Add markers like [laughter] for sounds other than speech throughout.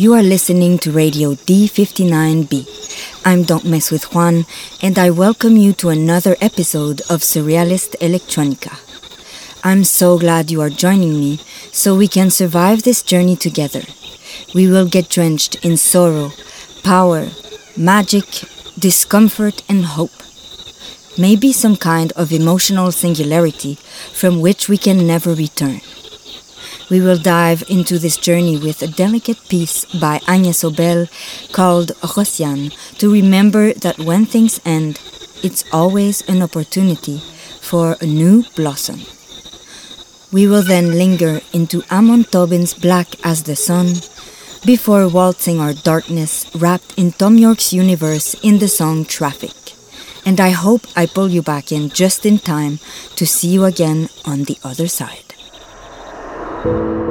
You are listening to Radio D59B. I'm Don't Mess with Juan, and I welcome you to another episode of Surrealist Electronica. I'm so glad you are joining me so we can survive this journey together. We will get drenched in sorrow, power, magic, discomfort, and hope. Maybe some kind of emotional singularity from which we can never return. We will dive into this journey with a delicate piece by Agnès Obel called Rosiane to remember that when things end, it's always an opportunity for a new blossom. We will then linger into Amon Tobin's Black as the Sun before waltzing our darkness wrapped in Thom Yorke's universe in the song Traffic. And I hope I pull you back in just in time to see you again on the other side. Thank you.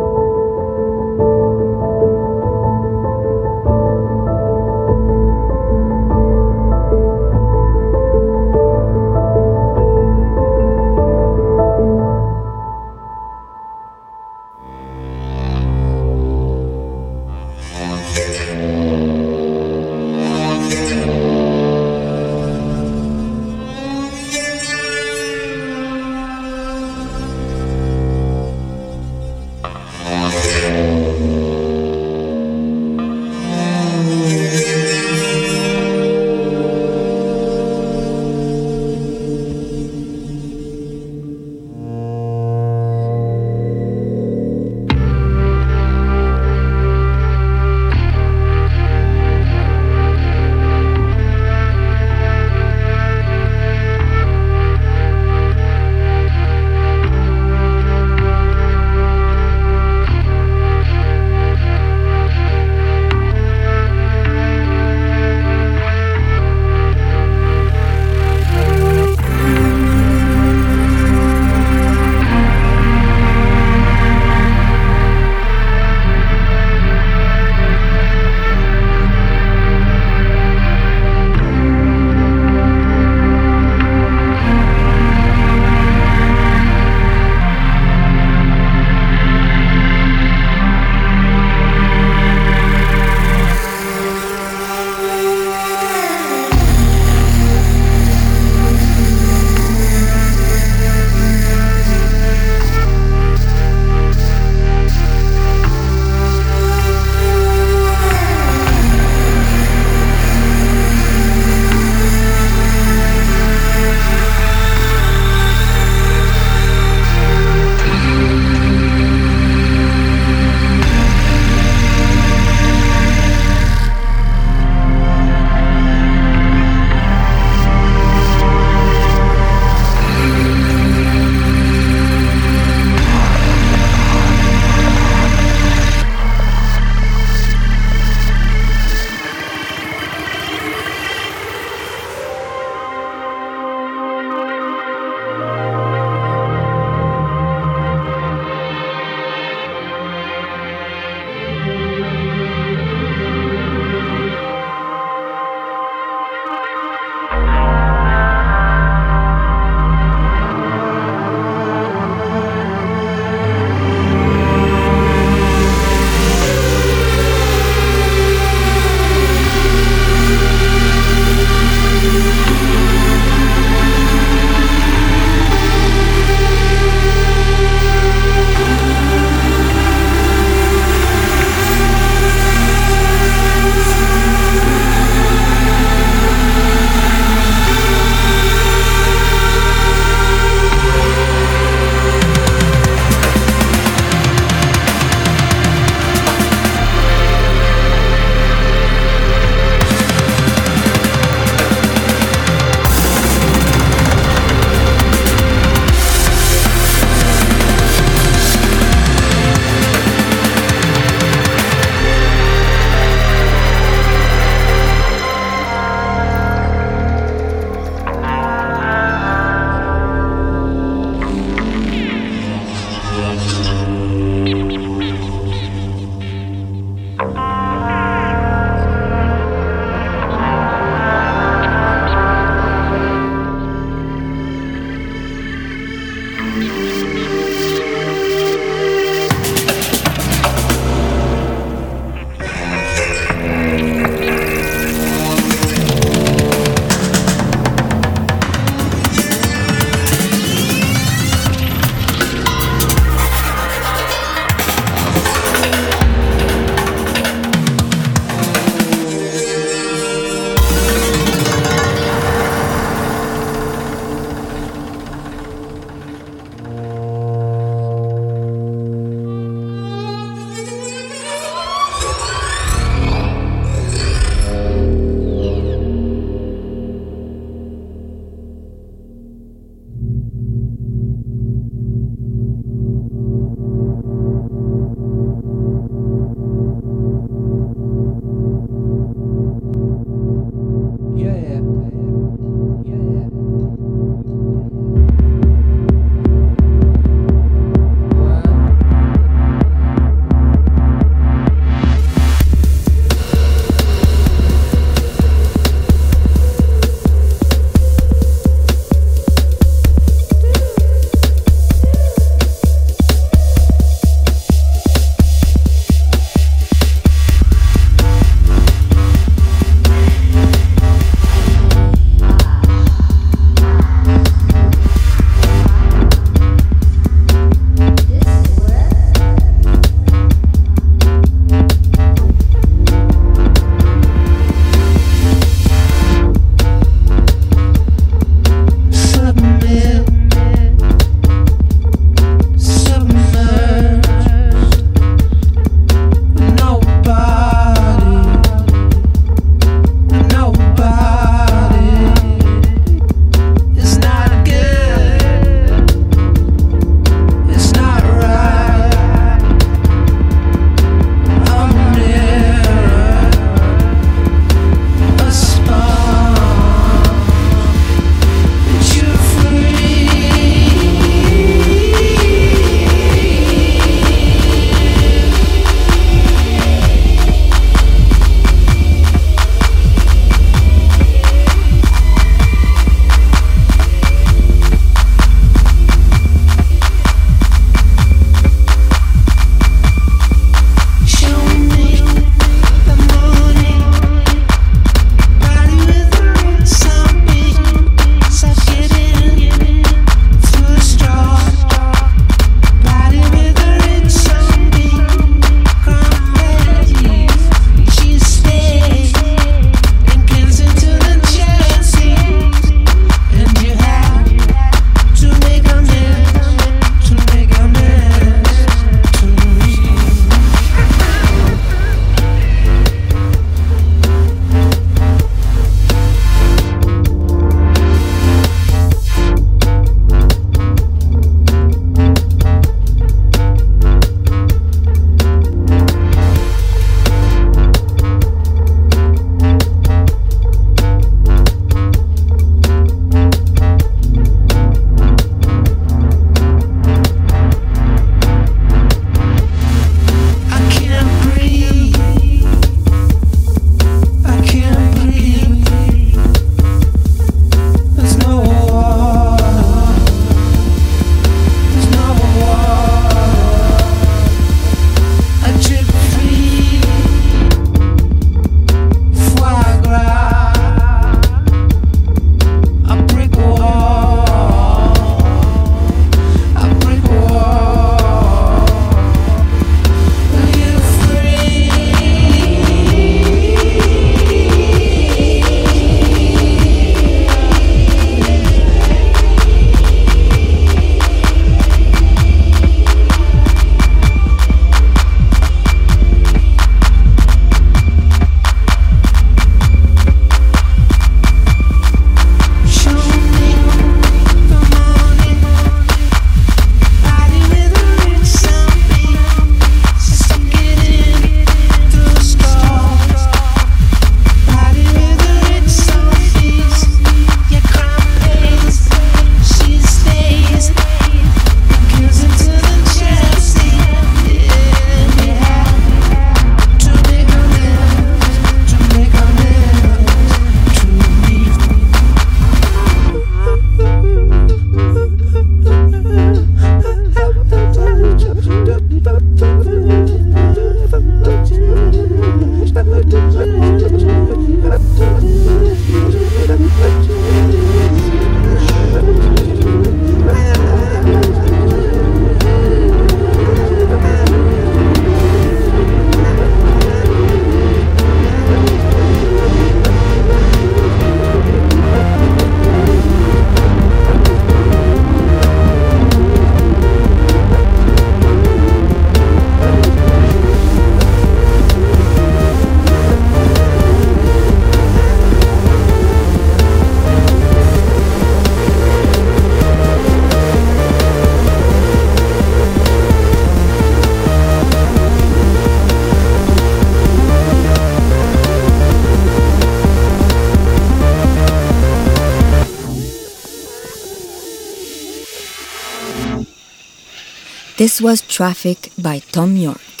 This was Traffic by Thom Yorke.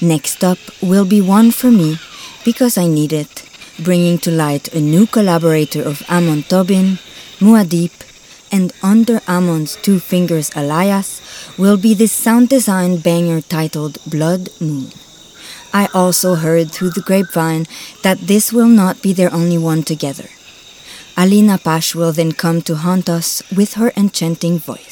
Next up will be one for me because I need it, bringing to light a new collaborator of Amon Tobin, Muad'Dib, and under Amon's two fingers alias will be this sound design banger titled Blood Moon. I also heard through the grapevine that this will not be their only one together. Alina Pash will then come to haunt us with her enchanting voice.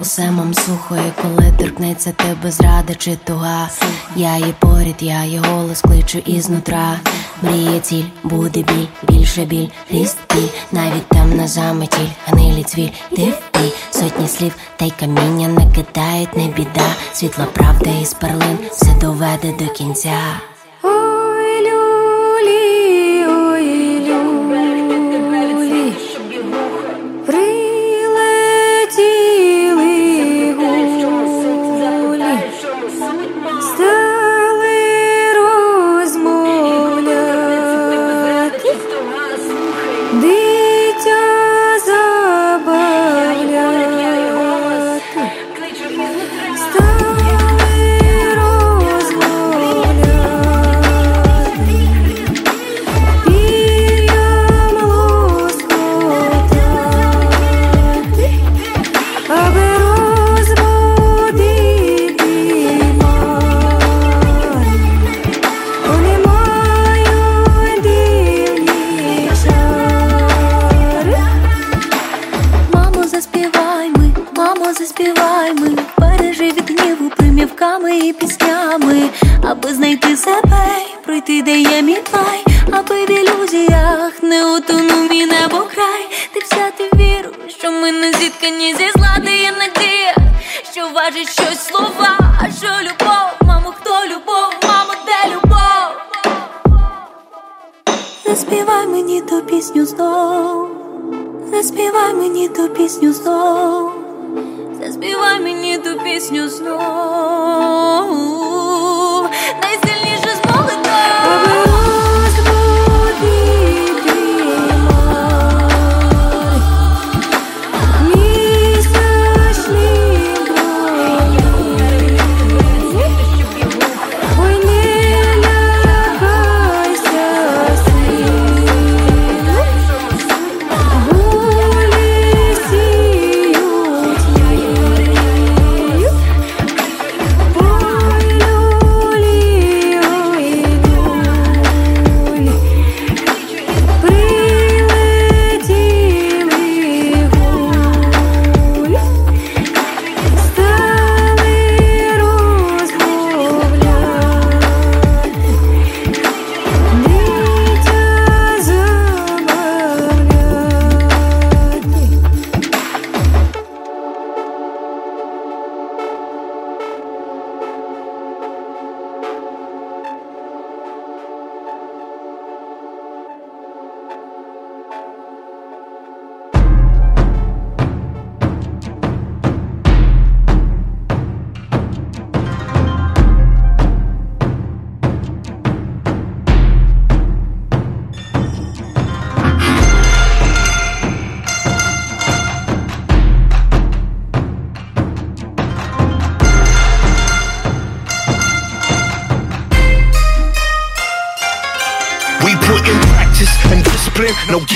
Усе мам сухо, і коли торкнеться тебе зрада чи туга. Я є поряд, я є голос, кличу ізнутра. Мріє ціль, буде біль, більше біль, ріст навіть там на заметіль, гнилі цвіль, ти впій, сотні слів, та й каміння накидають, не біда, світла правда із перлин, все доведе до кінця.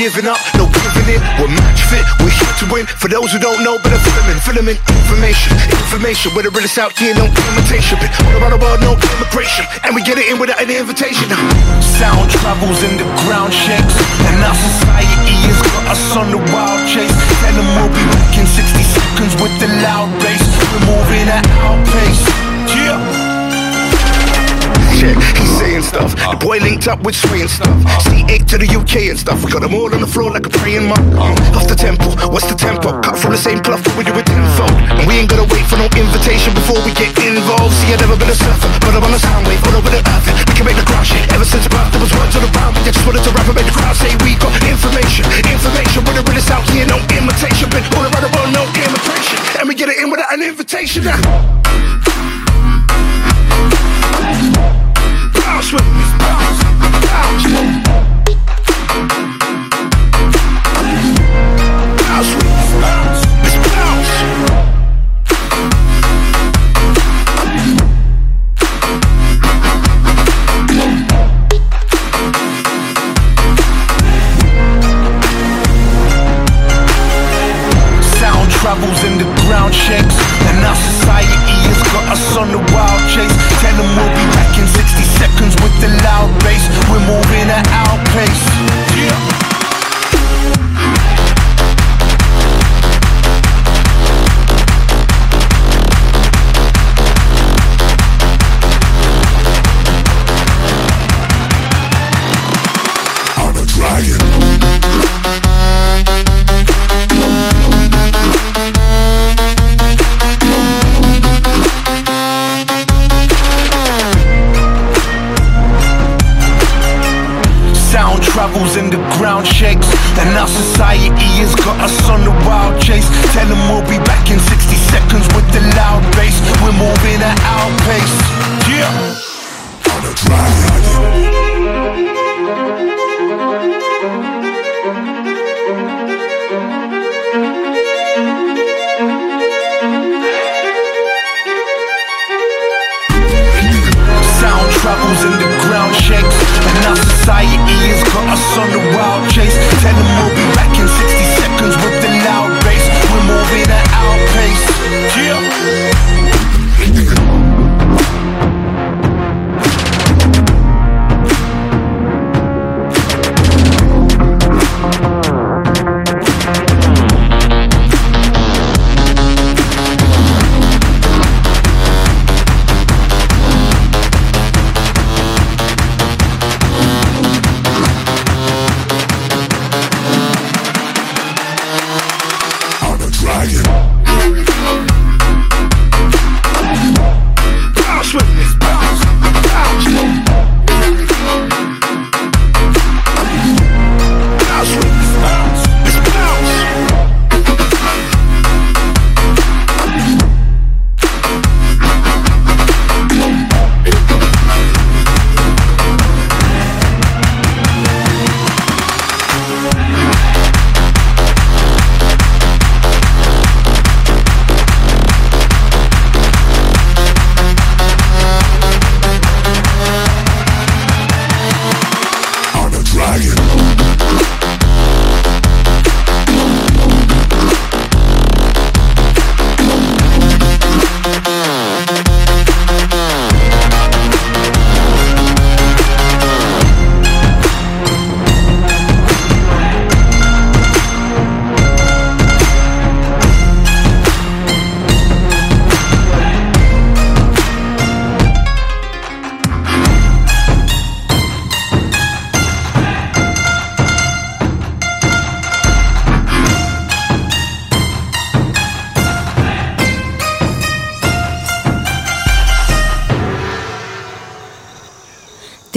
Giving up, no giving in. We're match fit, we're here to win. For those who don't know, better filament, filament, information, information. We're the realest out here, no imitation. Been all around the world, no immigration. And we get it in without an invitation. Sound travels and the ground shakes. And our society has got us on the wild chase. Them we'll be back in 60 seconds with the loud bass. We're moving at our pace. Shit. He's saying stuff. The uh-huh. boy linked up with swaying stuff. Uh-huh. C8 to the UK and stuff. We got them all on the floor like a praying monk. Uh-huh. Mm. Off the temple, what's the tempo? Cut from the same cloth, but we do it tenfold. And we ain't gonna wait for no invitation before we get involved. See, I've never been a surfer, but I'm on a sound wave all over the earth. I can make the crowd shit. Ever since birth, there was words on the ground. I just wanted to rap and make the crowd say we got information. Information, we're the realest out here, no imitation. Been all around the world, no imitation. And we get it in without an invitation now. [laughs]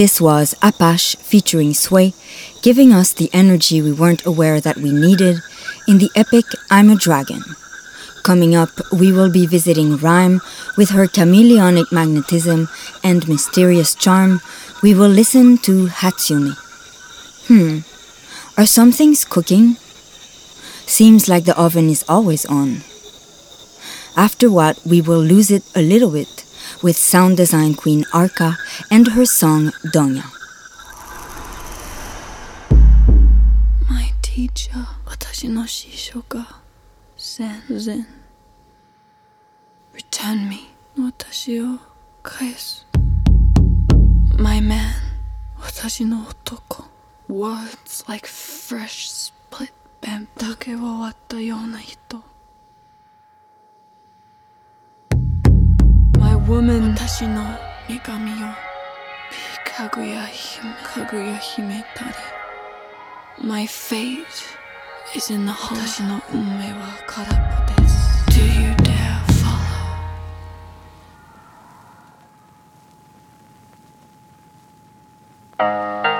This was Apache featuring Sway, giving us the energy we weren't aware that we needed in the epic I'm a Dragon. Coming up, we will be visiting Rhyme with her chameleonic magnetism and mysterious charm. We will listen to Hatsune. Hmm, are some things cooking? Seems like the oven is always on. After what, we will lose it a little bit with sound design queen Arca and her song Donya. My teacher. Return me. My man. Words like fresh split bamboo. Woman 私の女神よかぐや姫かぐや姫たり My fate is in the hole 私の運命は空っぽです Do you dare follow?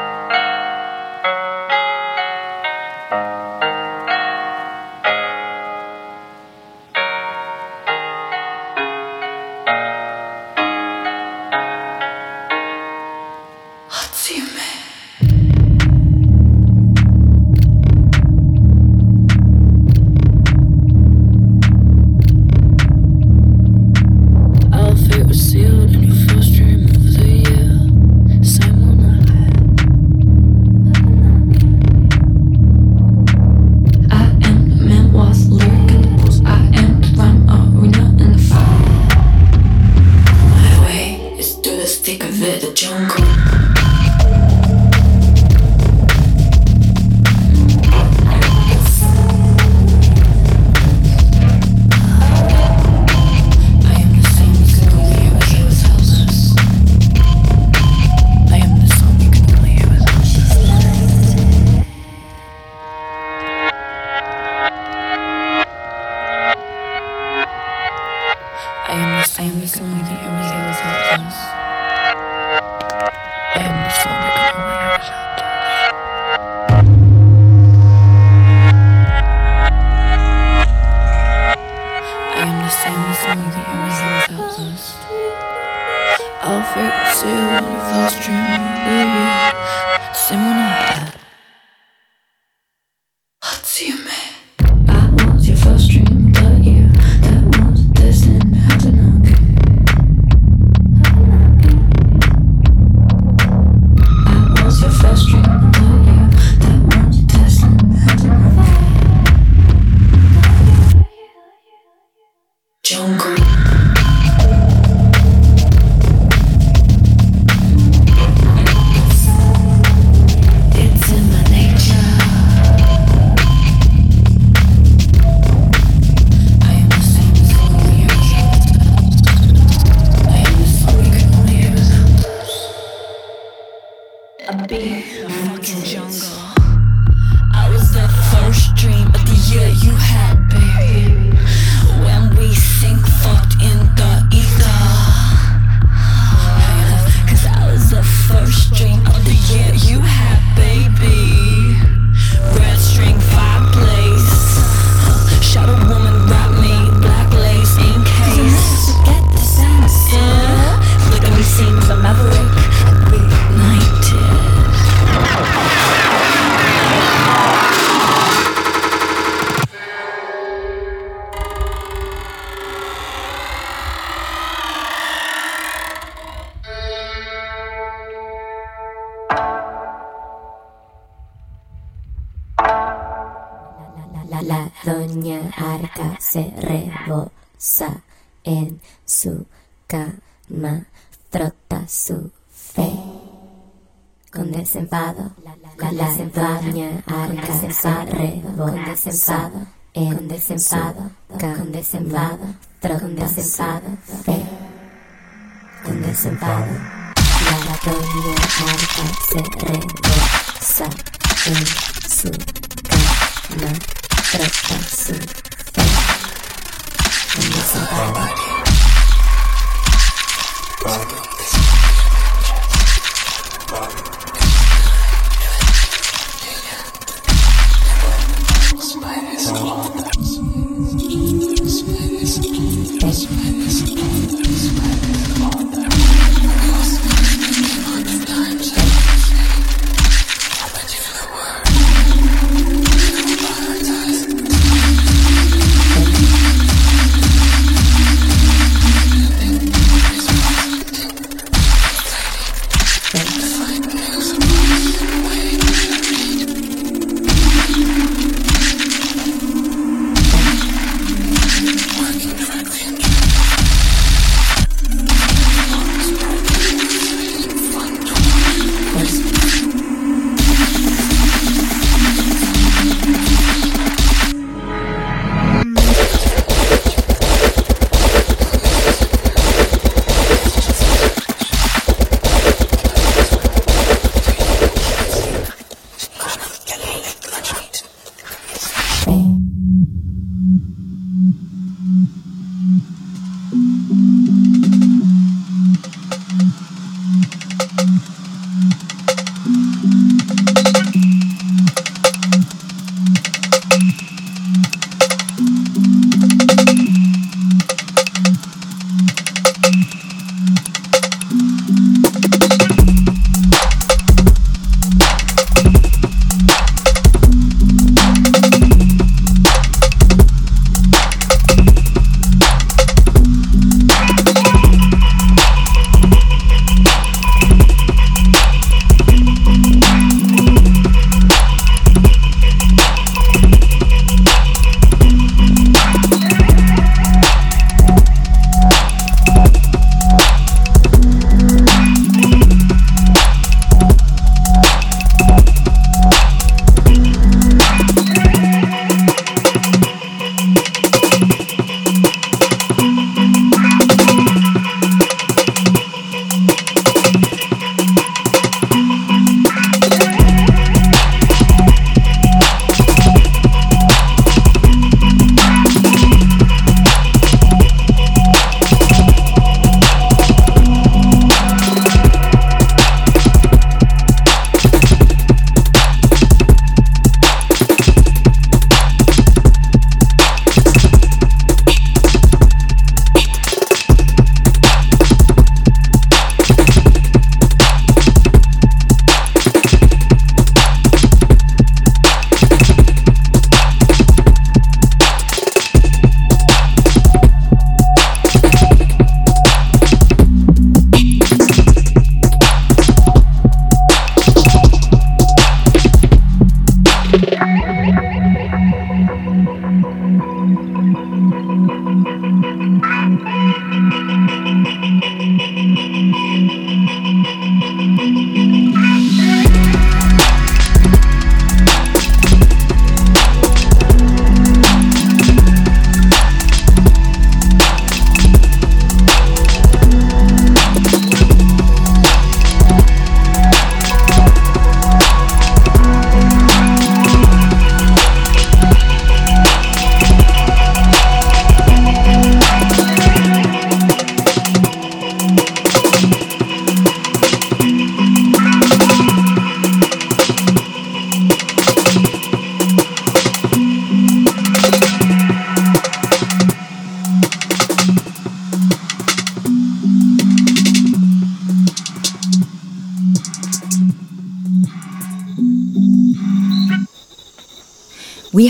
arca se rebosa en su cama, frota su fe. Con desenfado, la desenfadaña arca se rebosa en desenfado, con desenfado, frota su fe. Con desenfado, la doña arca se rebosa en su cama. fracasso. Minha saudade. Pablo. Spiders, spiders, spiders, spiders.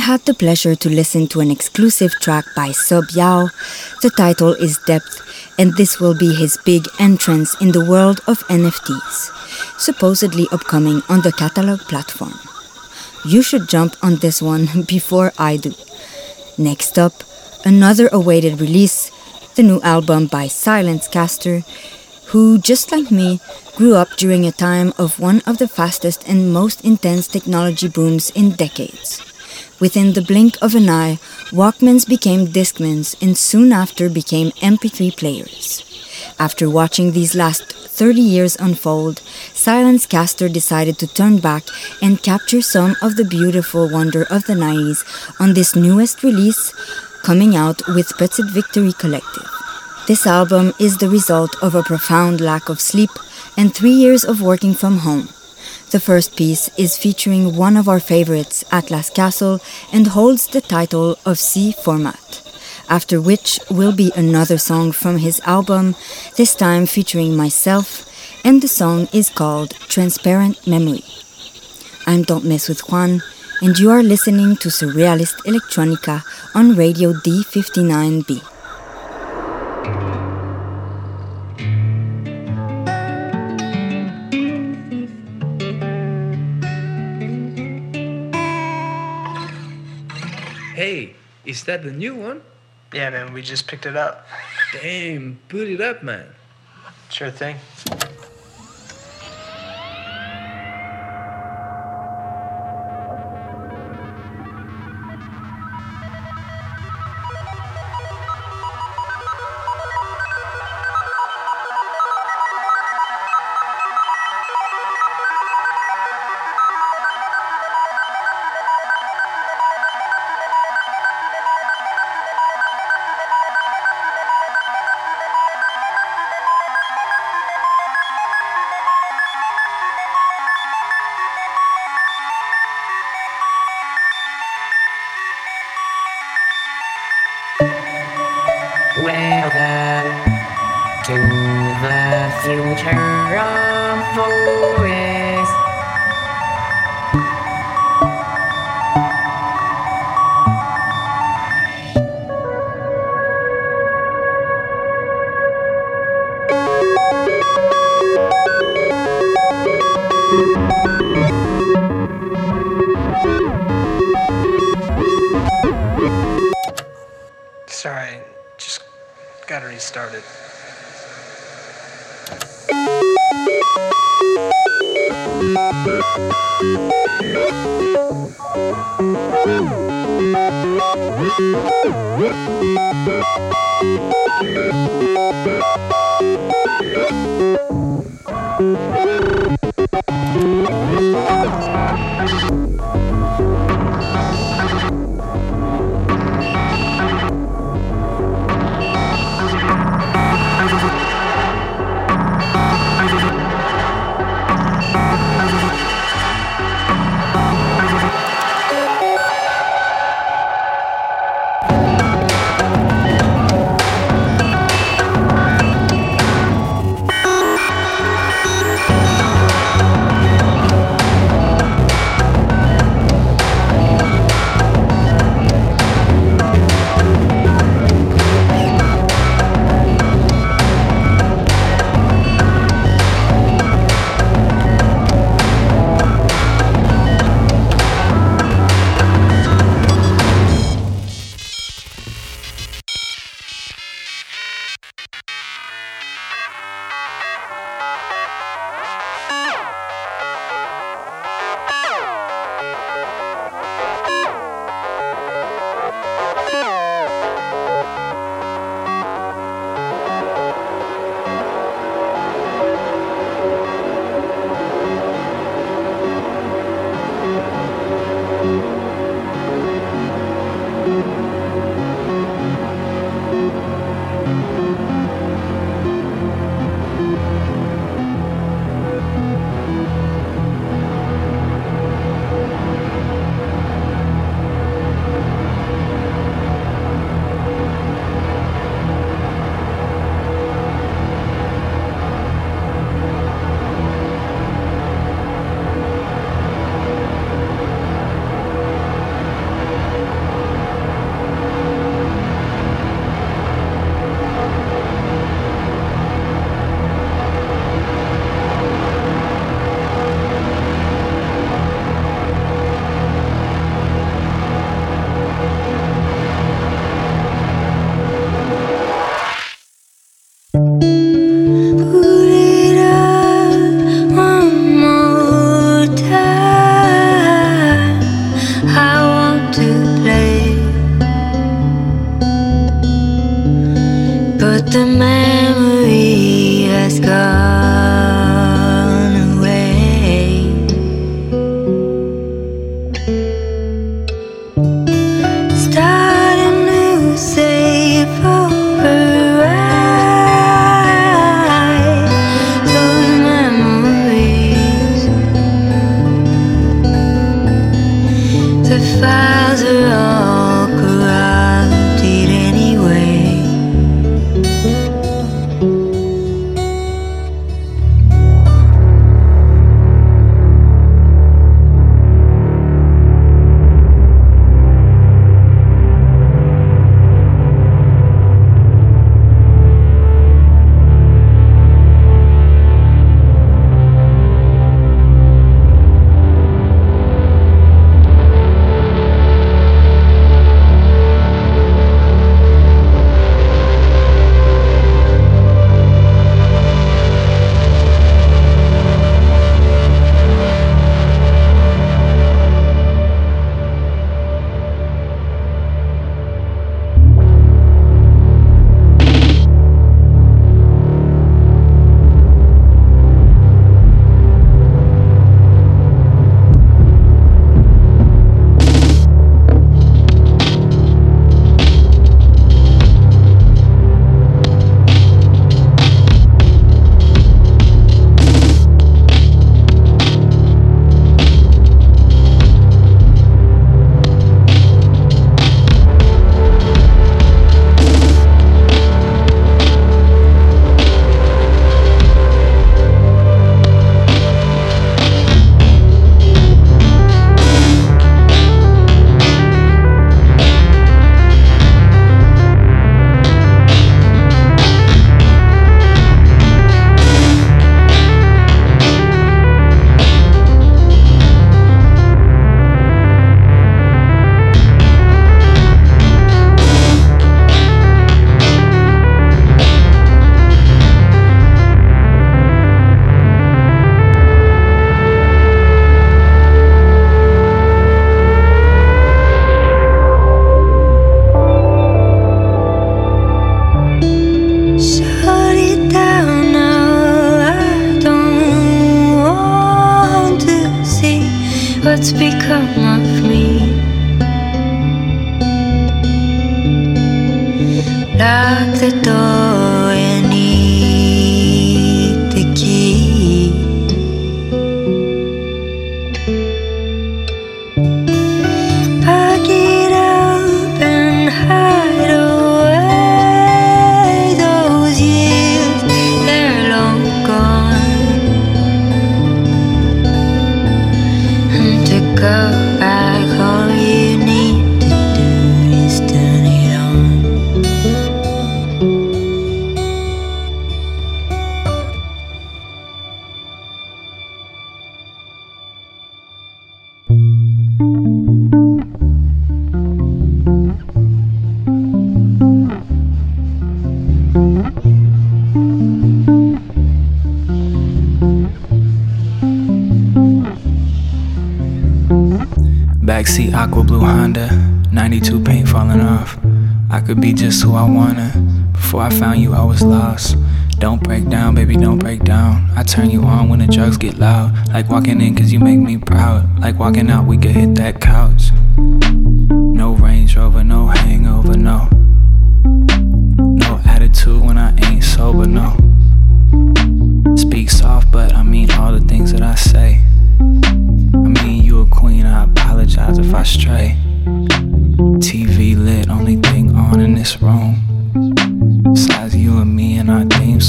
Had the pleasure to listen to an exclusive track by Sub Yao. The title is Depth, and this will be his big entrance in the world of NFTs, supposedly upcoming on the catalog platform. You should jump on this one [laughs] before I do. Next up, another awaited release, the new album by Silence Caster, who, just like me, grew up during a time of one of the fastest and most intense technology booms in decades. Within the blink of an eye, Walkmans became Discmans and soon after became MP3 players. After watching these last 30 years unfold, Silence Caster decided to turn back and capture some of the beautiful wonder of the 90s on this newest release, coming out with Petite Victory Collective. This album is the result of a profound lack of sleep and three years of working from home. The first piece is featuring one of our favorites, Atlas Castle, and holds the title of C Format. After which will be another song from his album, this time featuring myself, and the song is called Transparent Memory. I'm Don't Mess with Juan, and you are listening to Surrealist Electronica on Radio D59B. Hey, is that the new one? Yeah, man, we just picked it up. Damn, put it up, man. Sure thing. To the future of voice.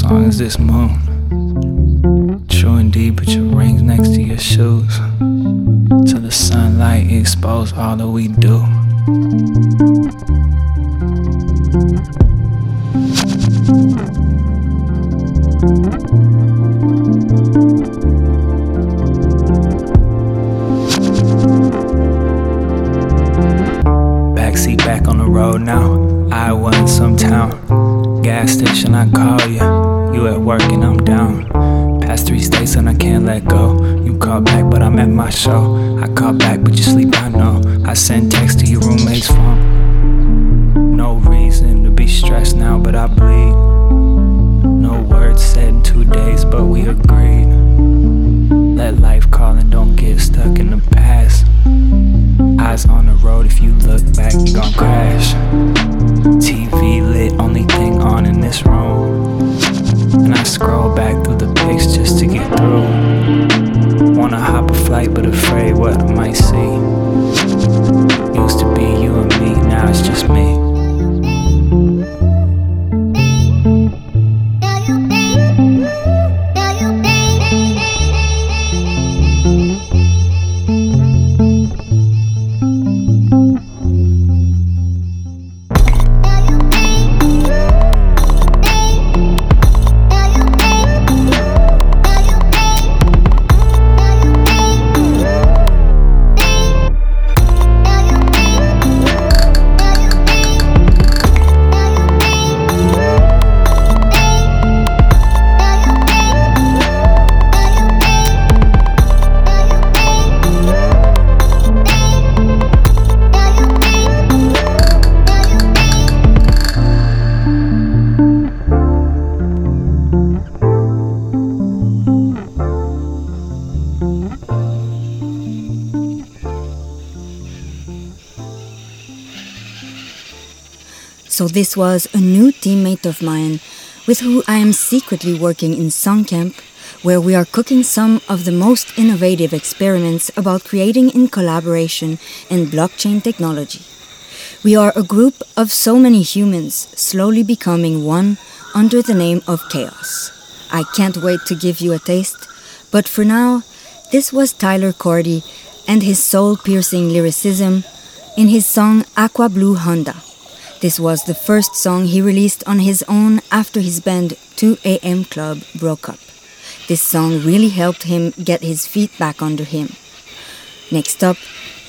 song this moon. True indeed, put your rings next to your shoes. Till the sunlight exposed all that we do. This was a new teammate of mine with who I am secretly working in Songcamp, where we are cooking some of the most innovative experiments about creating in collaboration in blockchain technology. We are a group of so many humans slowly becoming one under the name of chaos. I can't wait to give you a taste, but for now, this was Tyler Cordy and his soul piercing lyricism in his song Aqua Blue Honda. This was the first song he released on his own after his band 2AM Club broke up. This song really helped him get his feet back under him. Next up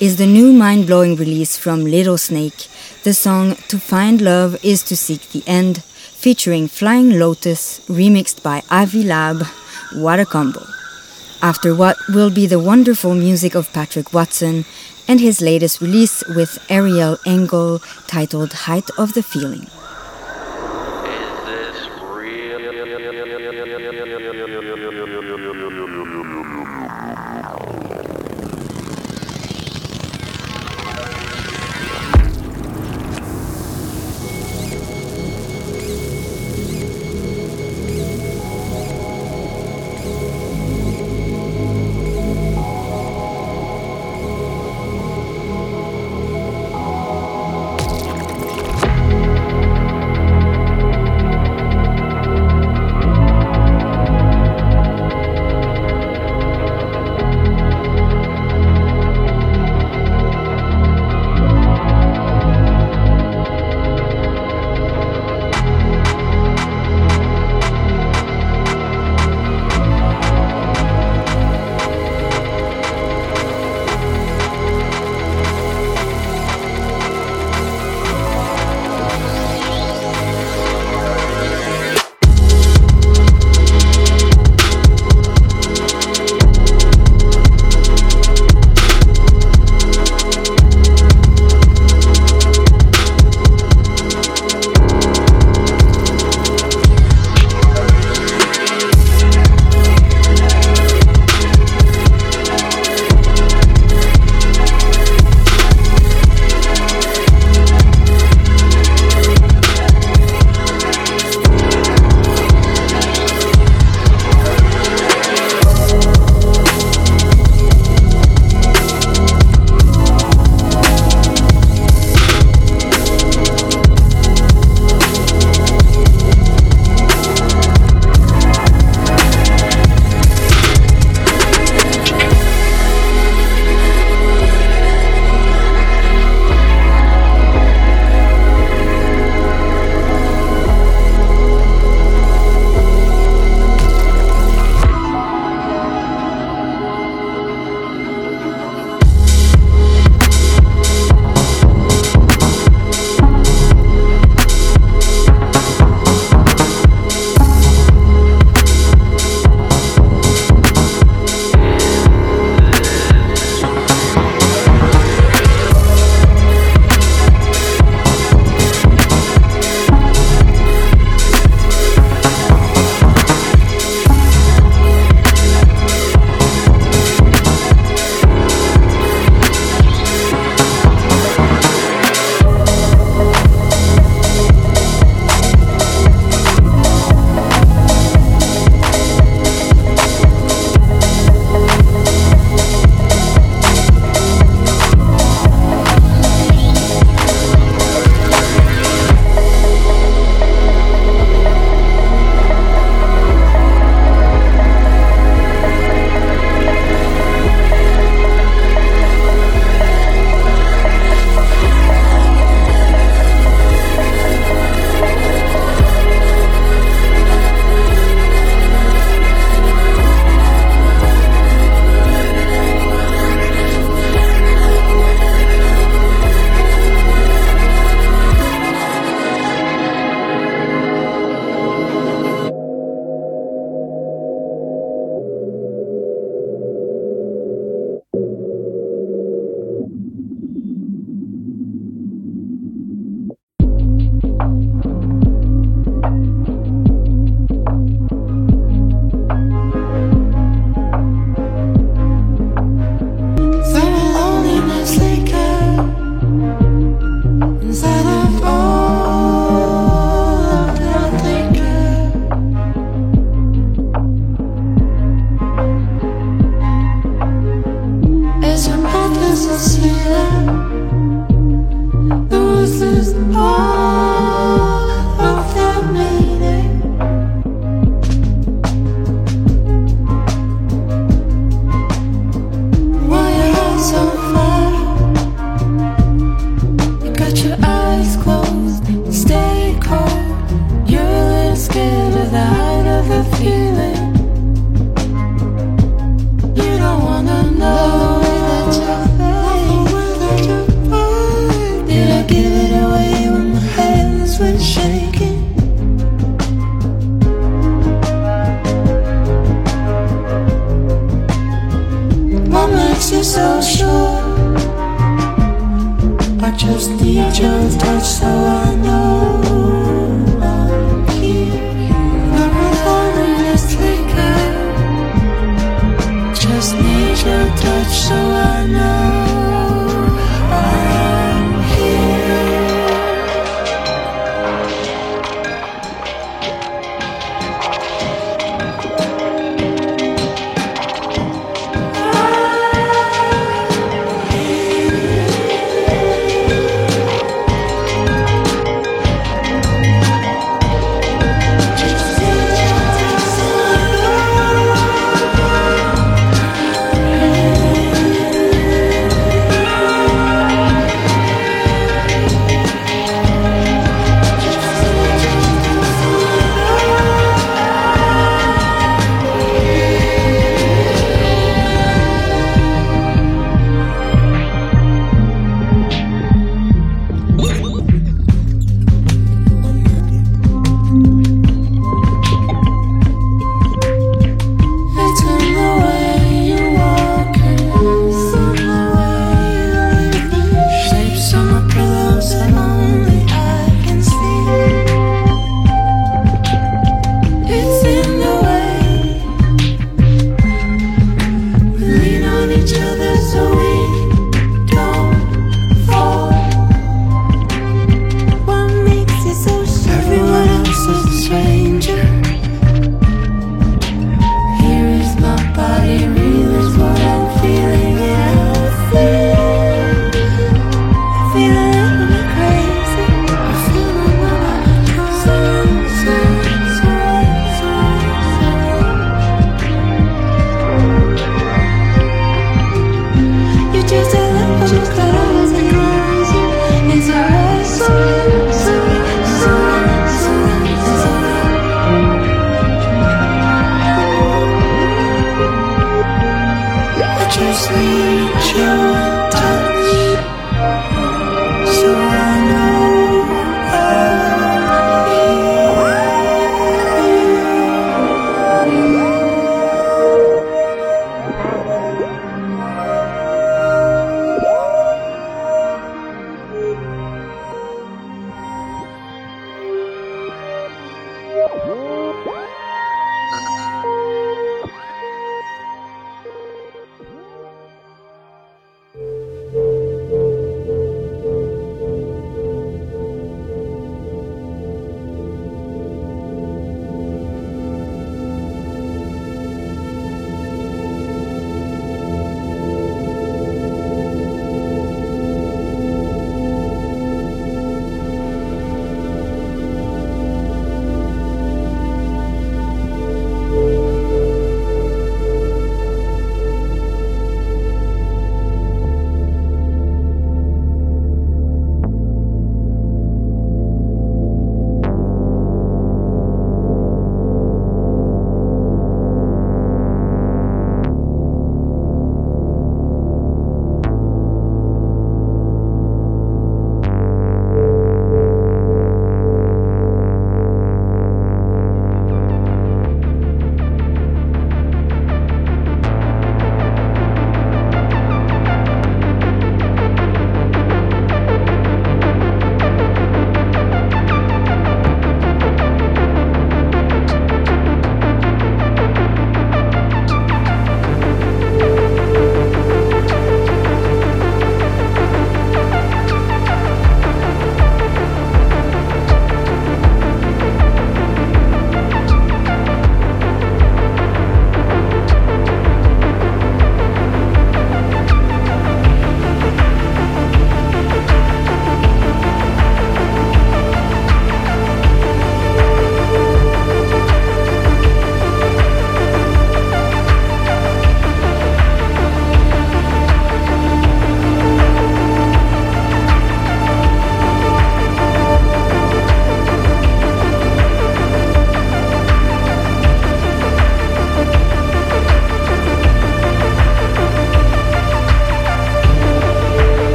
is the new mind blowing release from Little Snake. The song To Find Love is to Seek the End, featuring Flying Lotus, remixed by Ivy Lab. What a combo! After what will be the wonderful music of Patrick Watson and his latest release with Ariel Engle titled Height of the Feeling.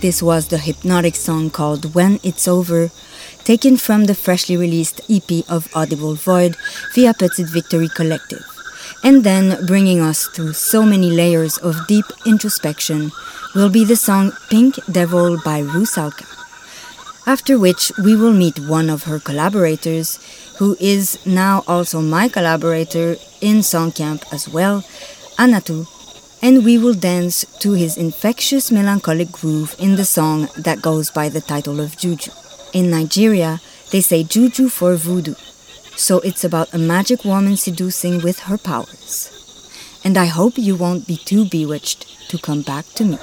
This was the hypnotic song called When It's Over, taken from the freshly released EP of Audible Void via Petit Victory Collective, and then bringing us through so many layers of deep introspection will be the song Pink Devil by Rusalka. After which, we will meet one of her collaborators, who is now also my collaborator in Songcamp as well, Anatu and we will dance to his infectious melancholic groove in the song that goes by the title of Juju. In Nigeria, they say Juju for voodoo, so it's about a magic woman seducing with her powers. And I hope you won't be too bewitched to come back to me.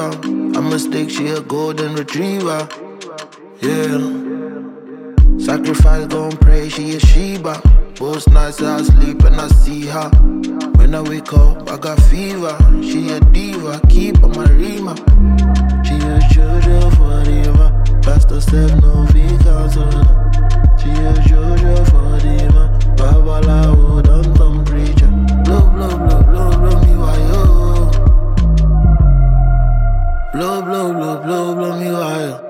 Believer. A mistake, she a golden retriever. Yeah. Sacrifice, gon' pray, she a Sheba. Both nights I sleep and I see her. When I wake up, I got fever. She a diva, keep on my rima. She a Jojo forever. Pastor said no fee counselor. She a Jojo forever. Babalawo don't come preacher. Blow, blow, blow Blow, blow, blow, blow, blow me why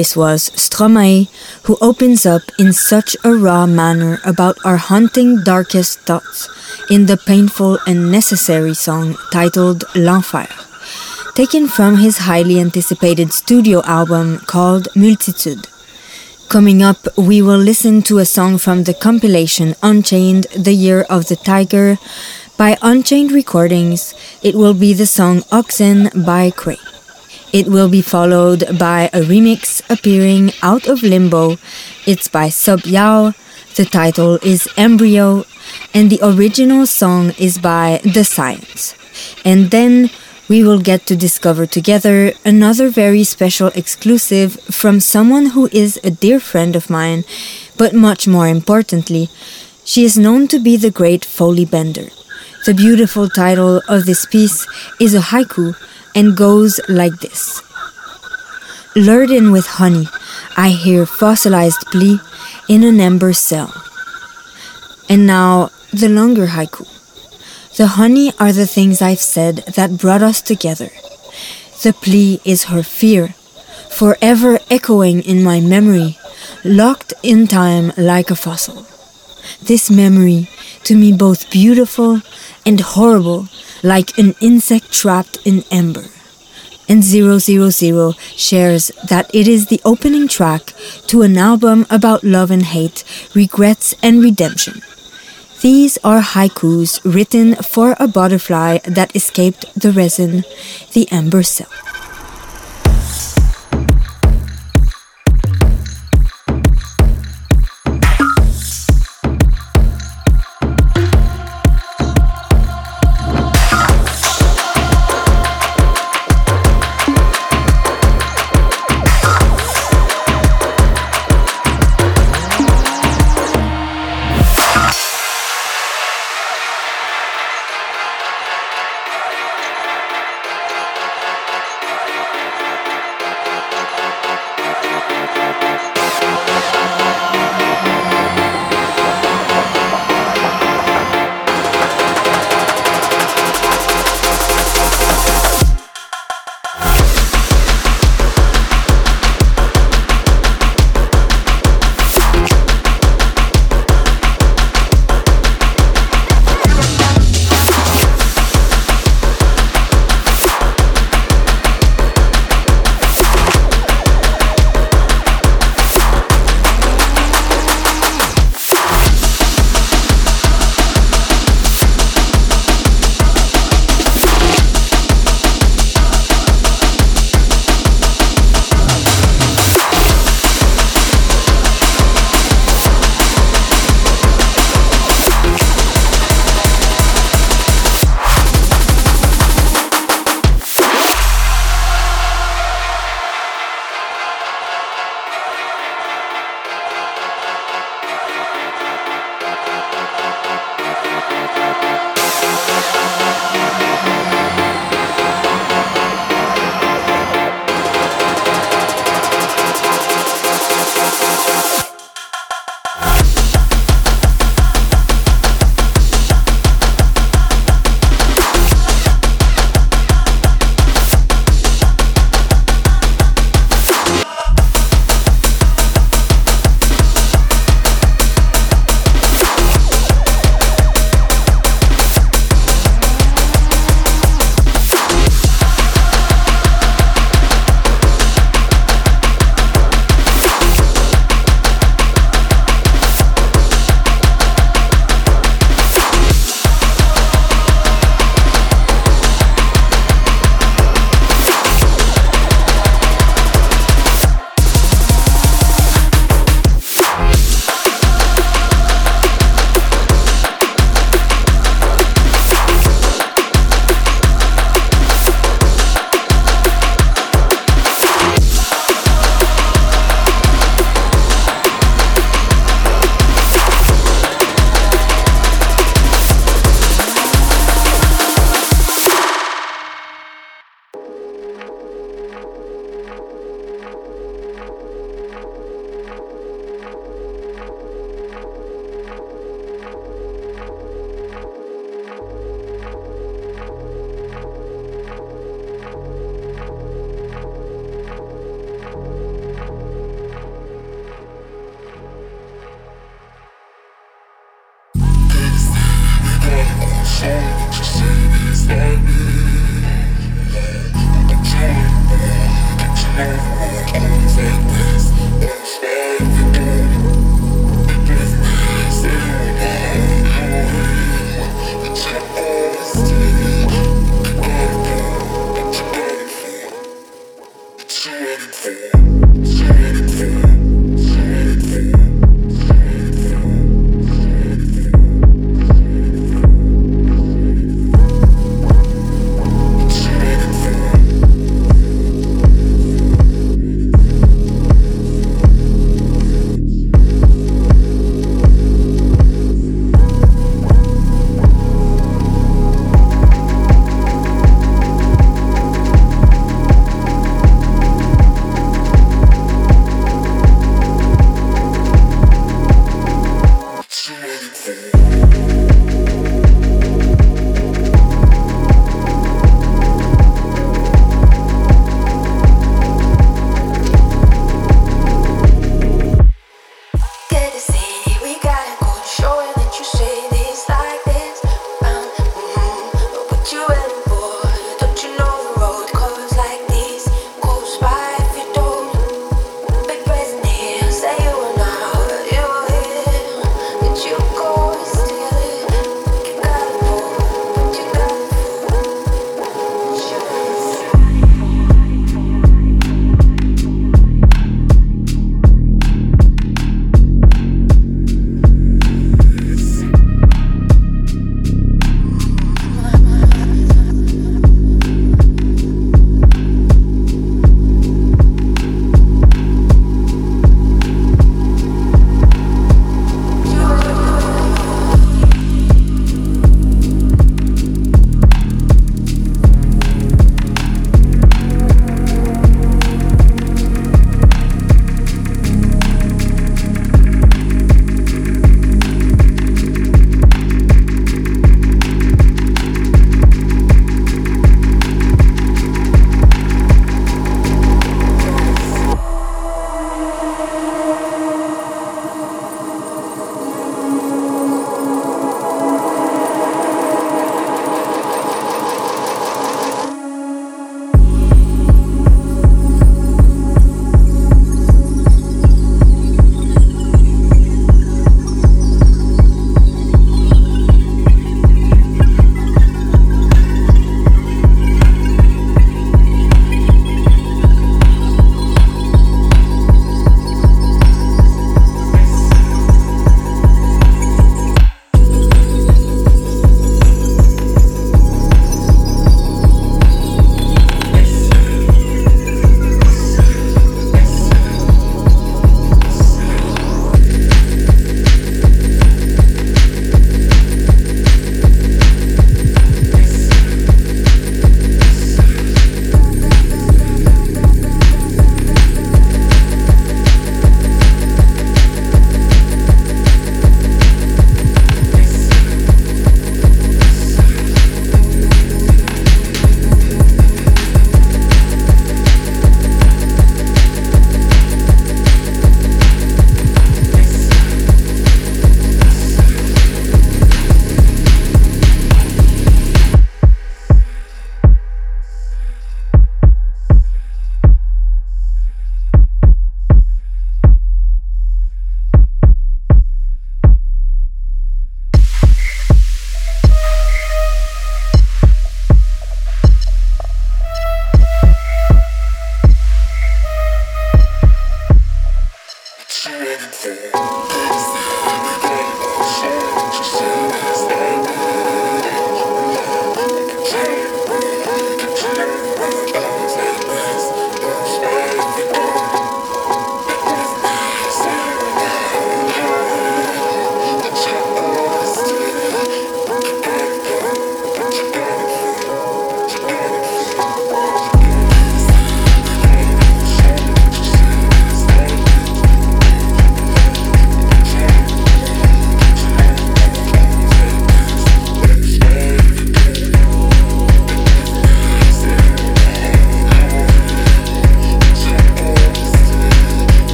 This was Stromae, who opens up in such a raw manner about our haunting darkest thoughts in the painful and necessary song titled L'Enfer, taken from his highly anticipated studio album called Multitude. Coming up, we will listen to a song from the compilation Unchained The Year of the Tiger by Unchained Recordings. It will be the song Oxen by Cray. It will be followed by a remix appearing out of limbo. It's by Sub Yao. The title is Embryo, and the original song is by The Science. And then we will get to discover together another very special exclusive from someone who is a dear friend of mine, but much more importantly, she is known to be the great Foley Bender. The beautiful title of this piece is a haiku and goes like this Lured in with honey, I hear fossilized plea in an amber cell. And now the longer haiku. The honey are the things I've said that brought us together. The plea is her fear, forever echoing in my memory, locked in time like a fossil. This memory, to me both beautiful and horrible, like an insect trapped in ember. And 000 shares that it is the opening track to an album about love and hate, regrets and redemption. These are haikus written for a butterfly that escaped the resin, the ember cell.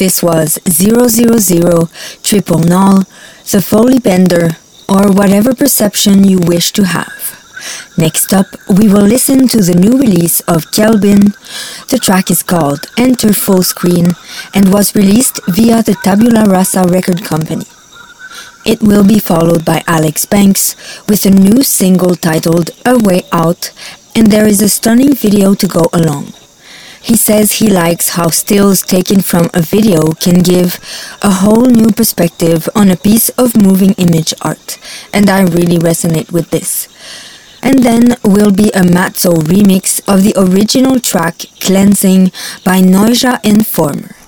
This was 000 Triple Null, The Foley Bender, or whatever perception you wish to have. Next up, we will listen to the new release of Kelvin. The track is called Enter Full Screen and was released via the Tabula Rasa record company. It will be followed by Alex Banks with a new single titled A Way Out, and there is a stunning video to go along. He says he likes how stills taken from a video can give a whole new perspective on a piece of moving image art, and I really resonate with this. And then will be a Matzo remix of the original track Cleansing by Noisia Informer.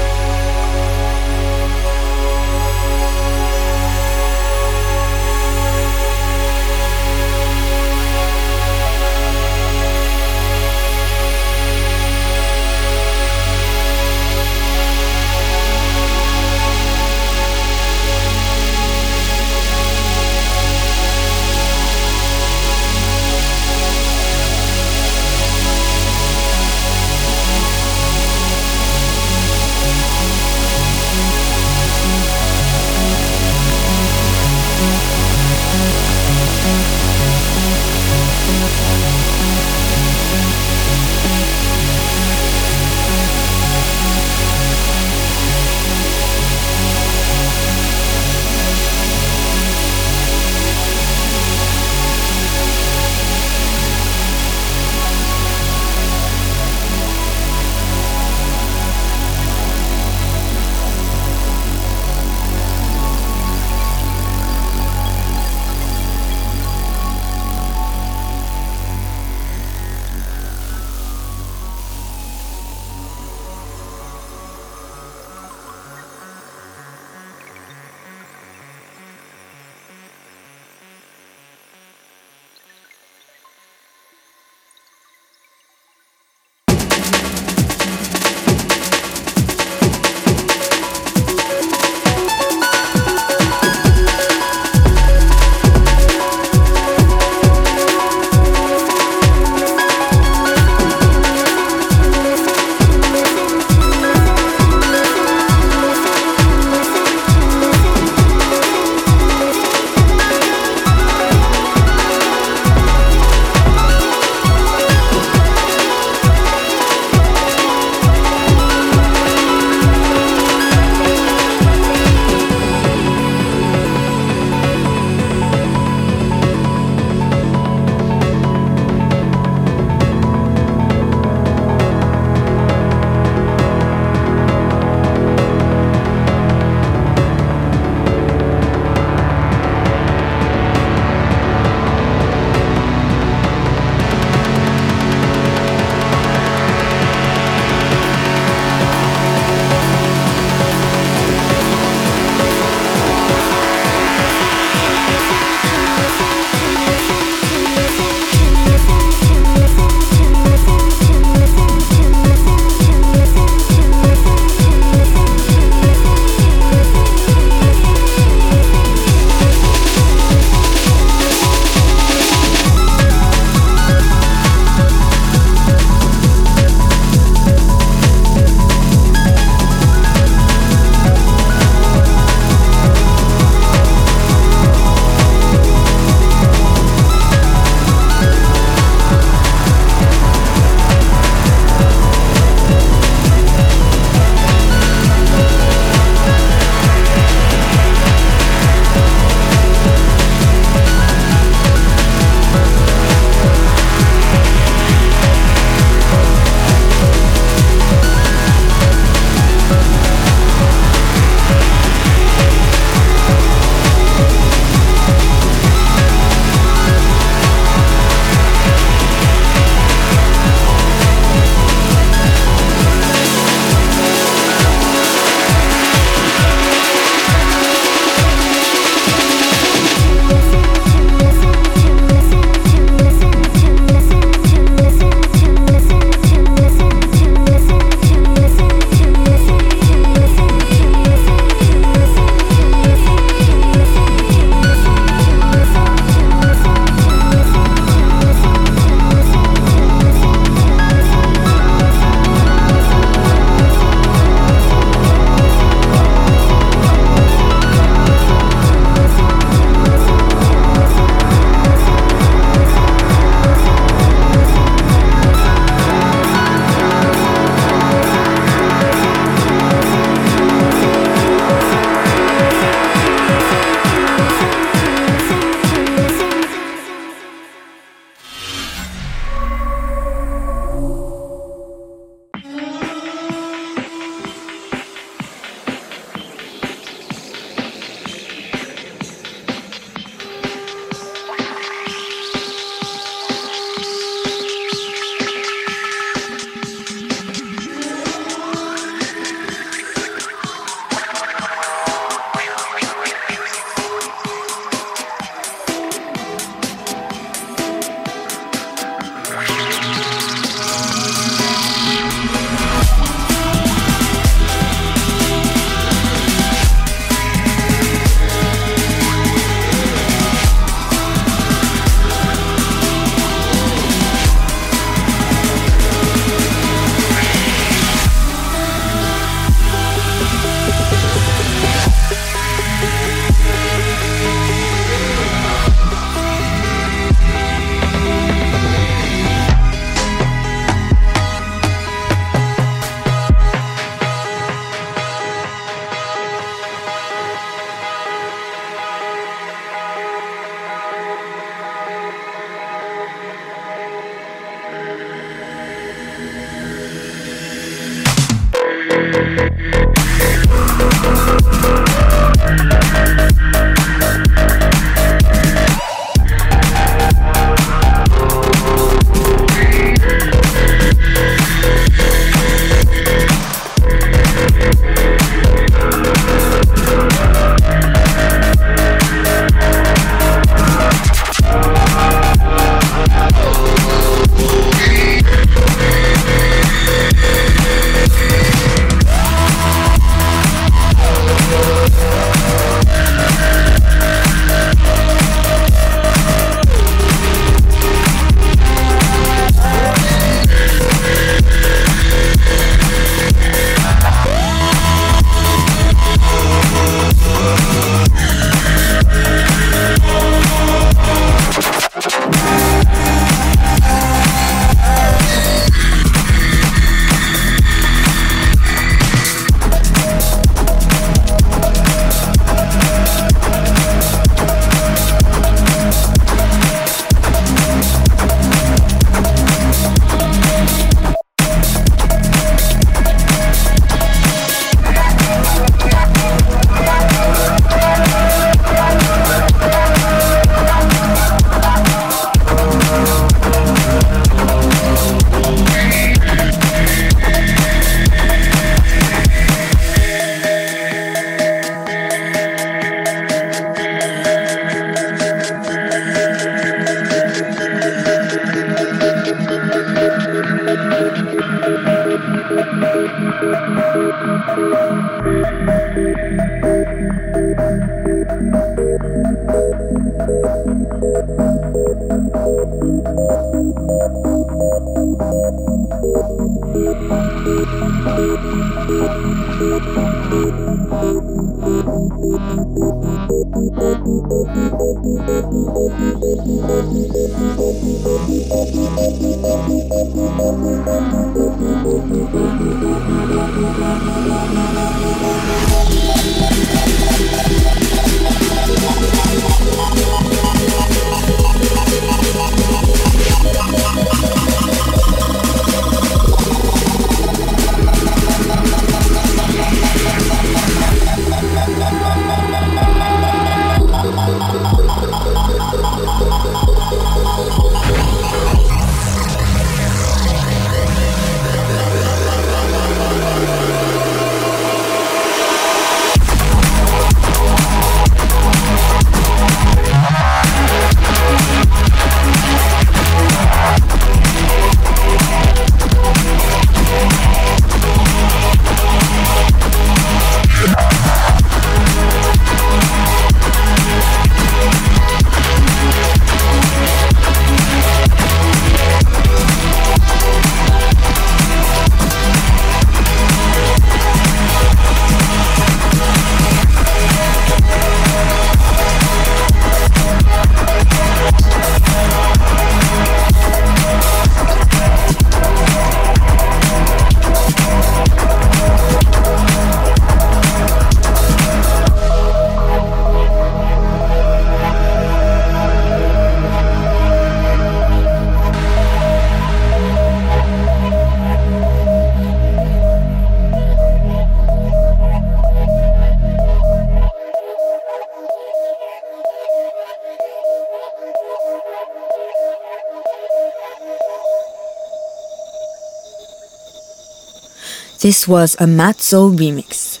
This was a Matzo remix.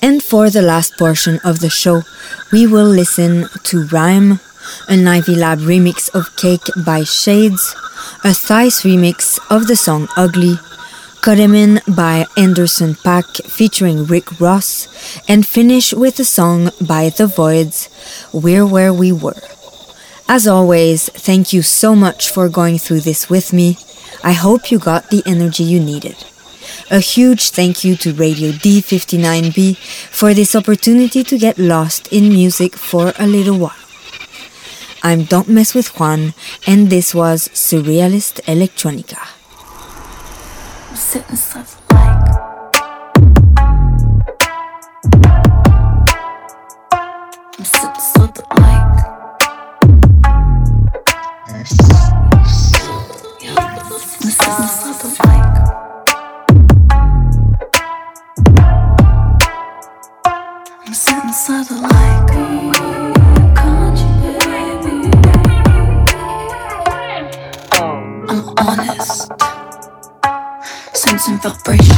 And for the last portion of the show, we will listen to Rhyme, an Ivy Lab remix of Cake by Shades, a Thais remix of the song Ugly, Karemin by Anderson .Paak featuring Rick Ross, and finish with a song by The Voidz, We're Where We Were. As always, thank you so much for going through this with me. I hope you got the energy you needed. A huge thank you to Radio D59B for this opportunity to get lost in music for a little while. I'm Don't Mess with Juan, and this was Surrealist Electronica. Sensing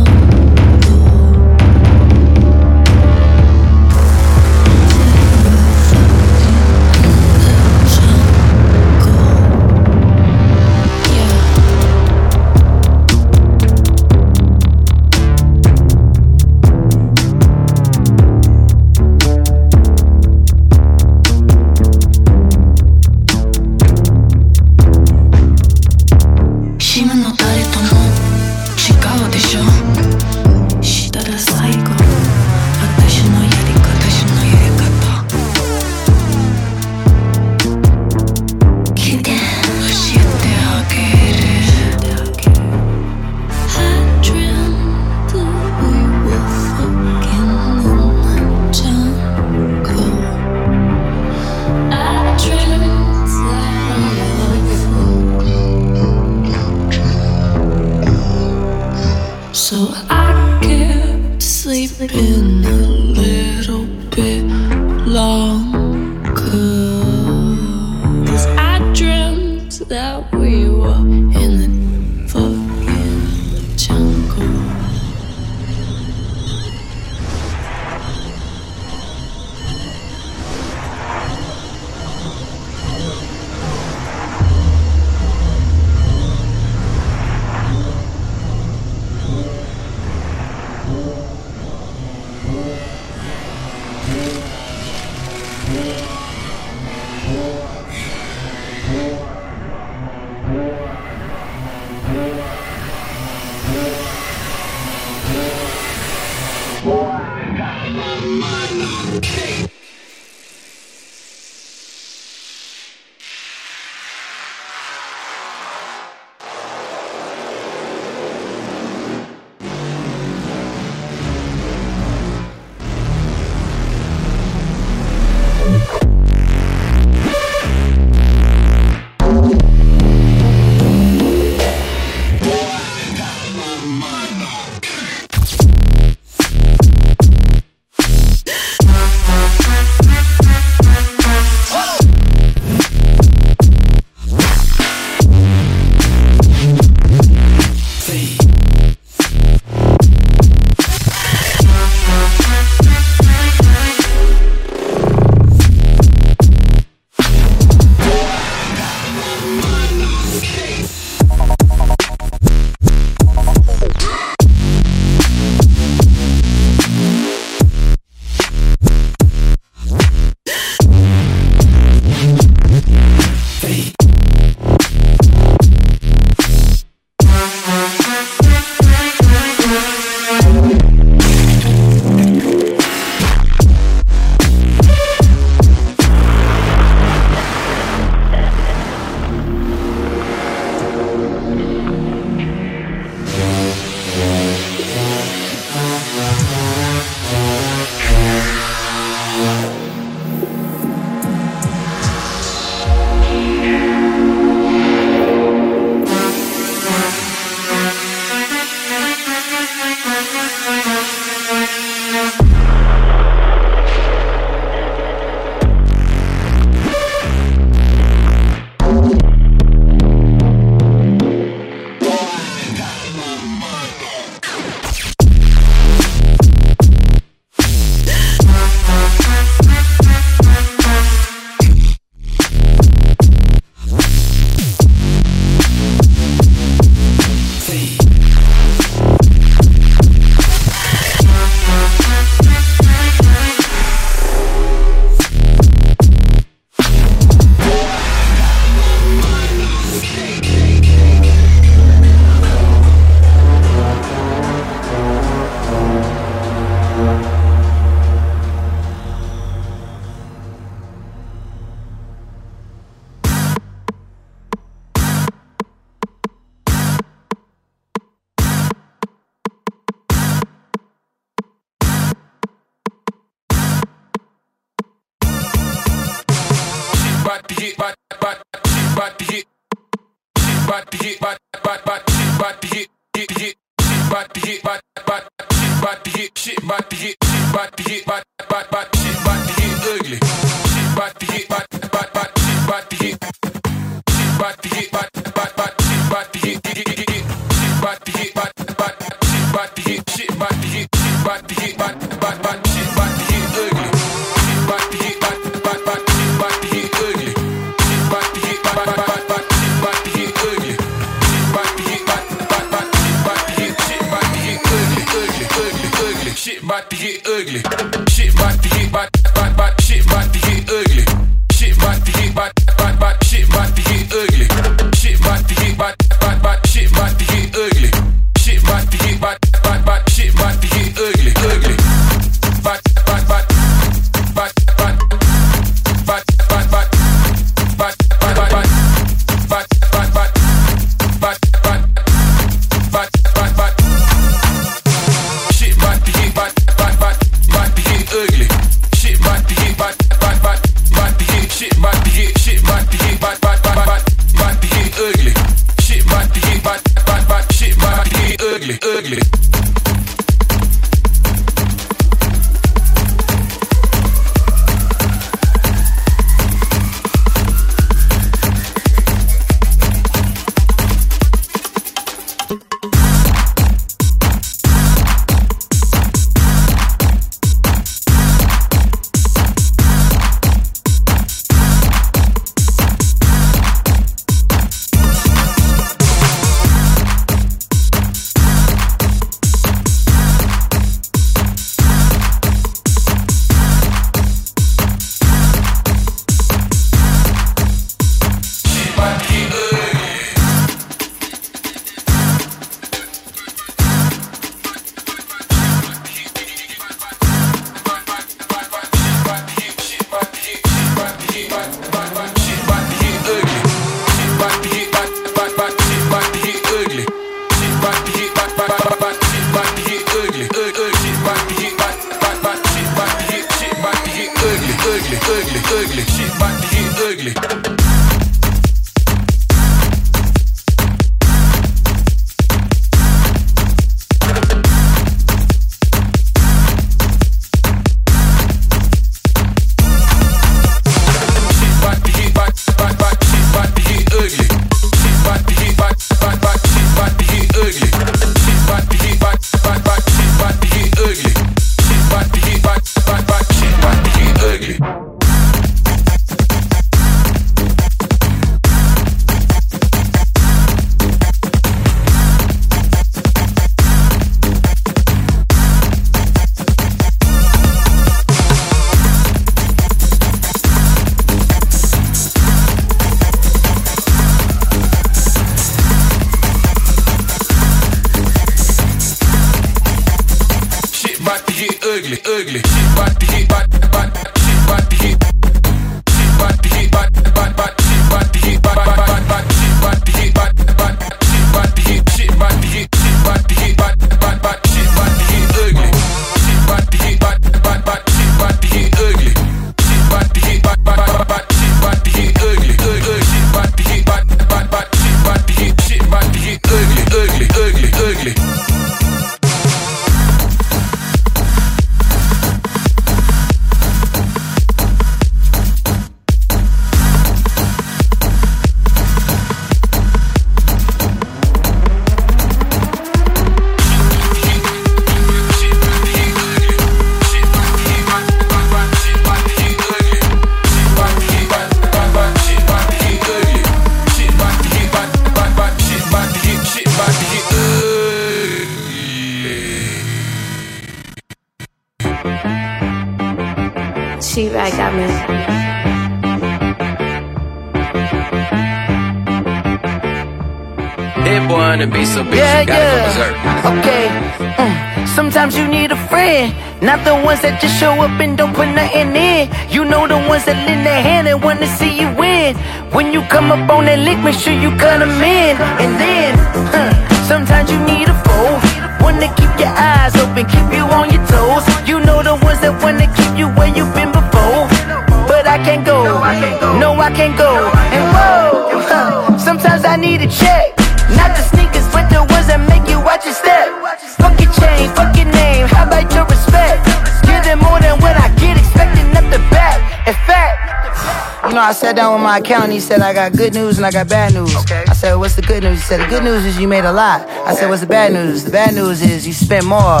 sat down with my accountant. He said, I got good news and I got bad news. I said, What's the good news? He said, The good news is you made a lot. I said, What's the bad news? The bad news is you spent more.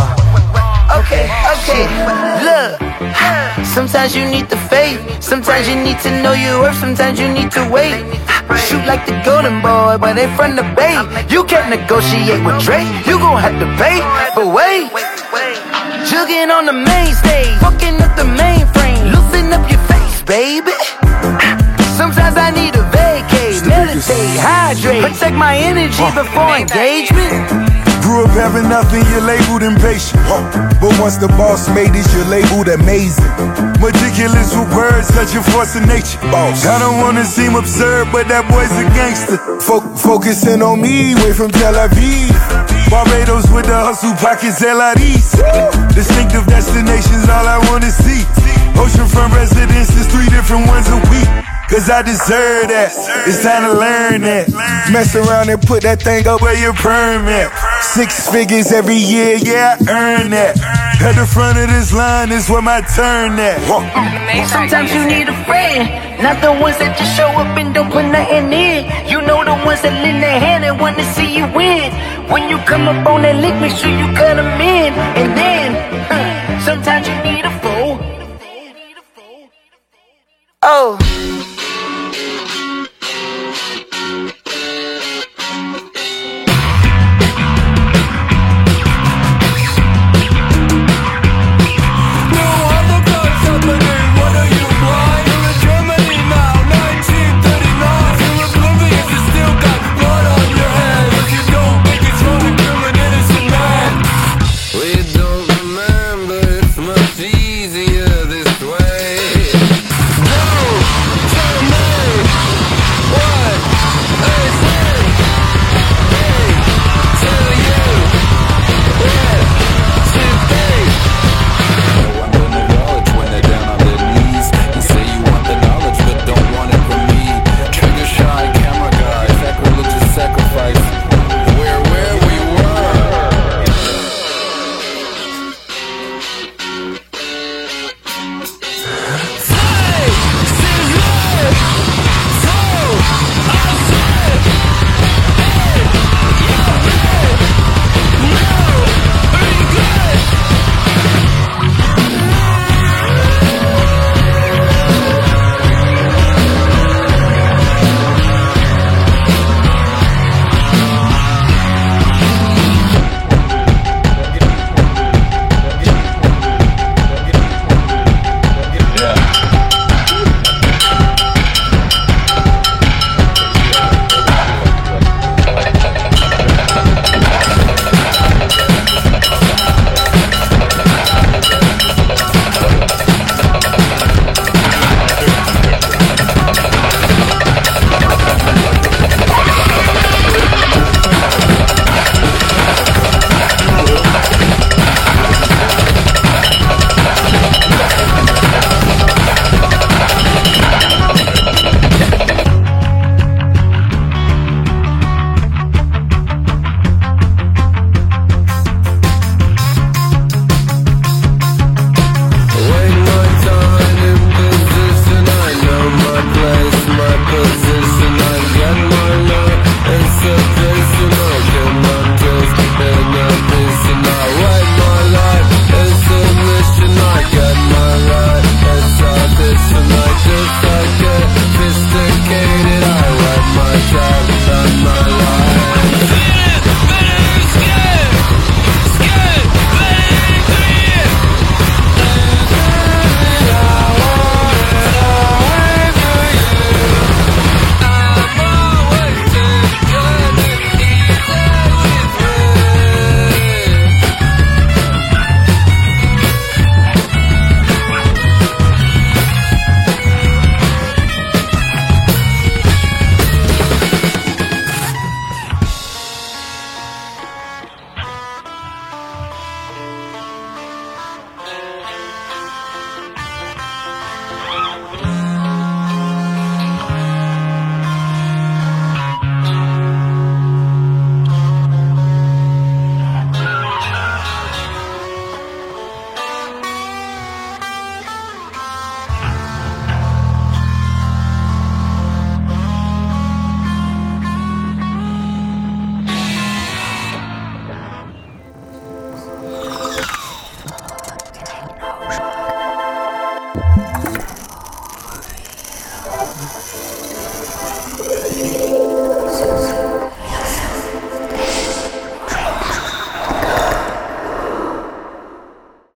Okay, okay, look. Sometimes you need the faith. Sometimes you need to know your worth. Sometimes you need to wait. Shoot like the golden boy, but they from the bay. You can't negotiate with Drake. You gon' have to pay for wait. Jugging on the main stage, fucking up the mainframe. Loosen up your face, baby. Vacate, meditate, hydrate, protect my energy before engagement. Grew up having nothing, you're labeled impatient. But once the boss made it, you're labeled amazing. Meticulous with words, such a force of nature. Boss. I don't wanna seem absurd, but that boy's a gangster. Fo- focusing on me, way from Tel Aviv. Barbados with the hustle pockets, LIDs. Distinctive destinations, all I wanna see. Oceanfront residences, three different ones a week. Cause I deserve that. It's time to learn that. Mess around and put that thing up where your permit. Six figures every year, yeah, I earn that. At the front of this line is where my turn at. Sometimes you need a friend, not the ones that just show up and don't put nothing in. You know the ones that lend their hand and wanna see you win. When you come up on that lick, make sure you cut 'em in. And then, [laughs]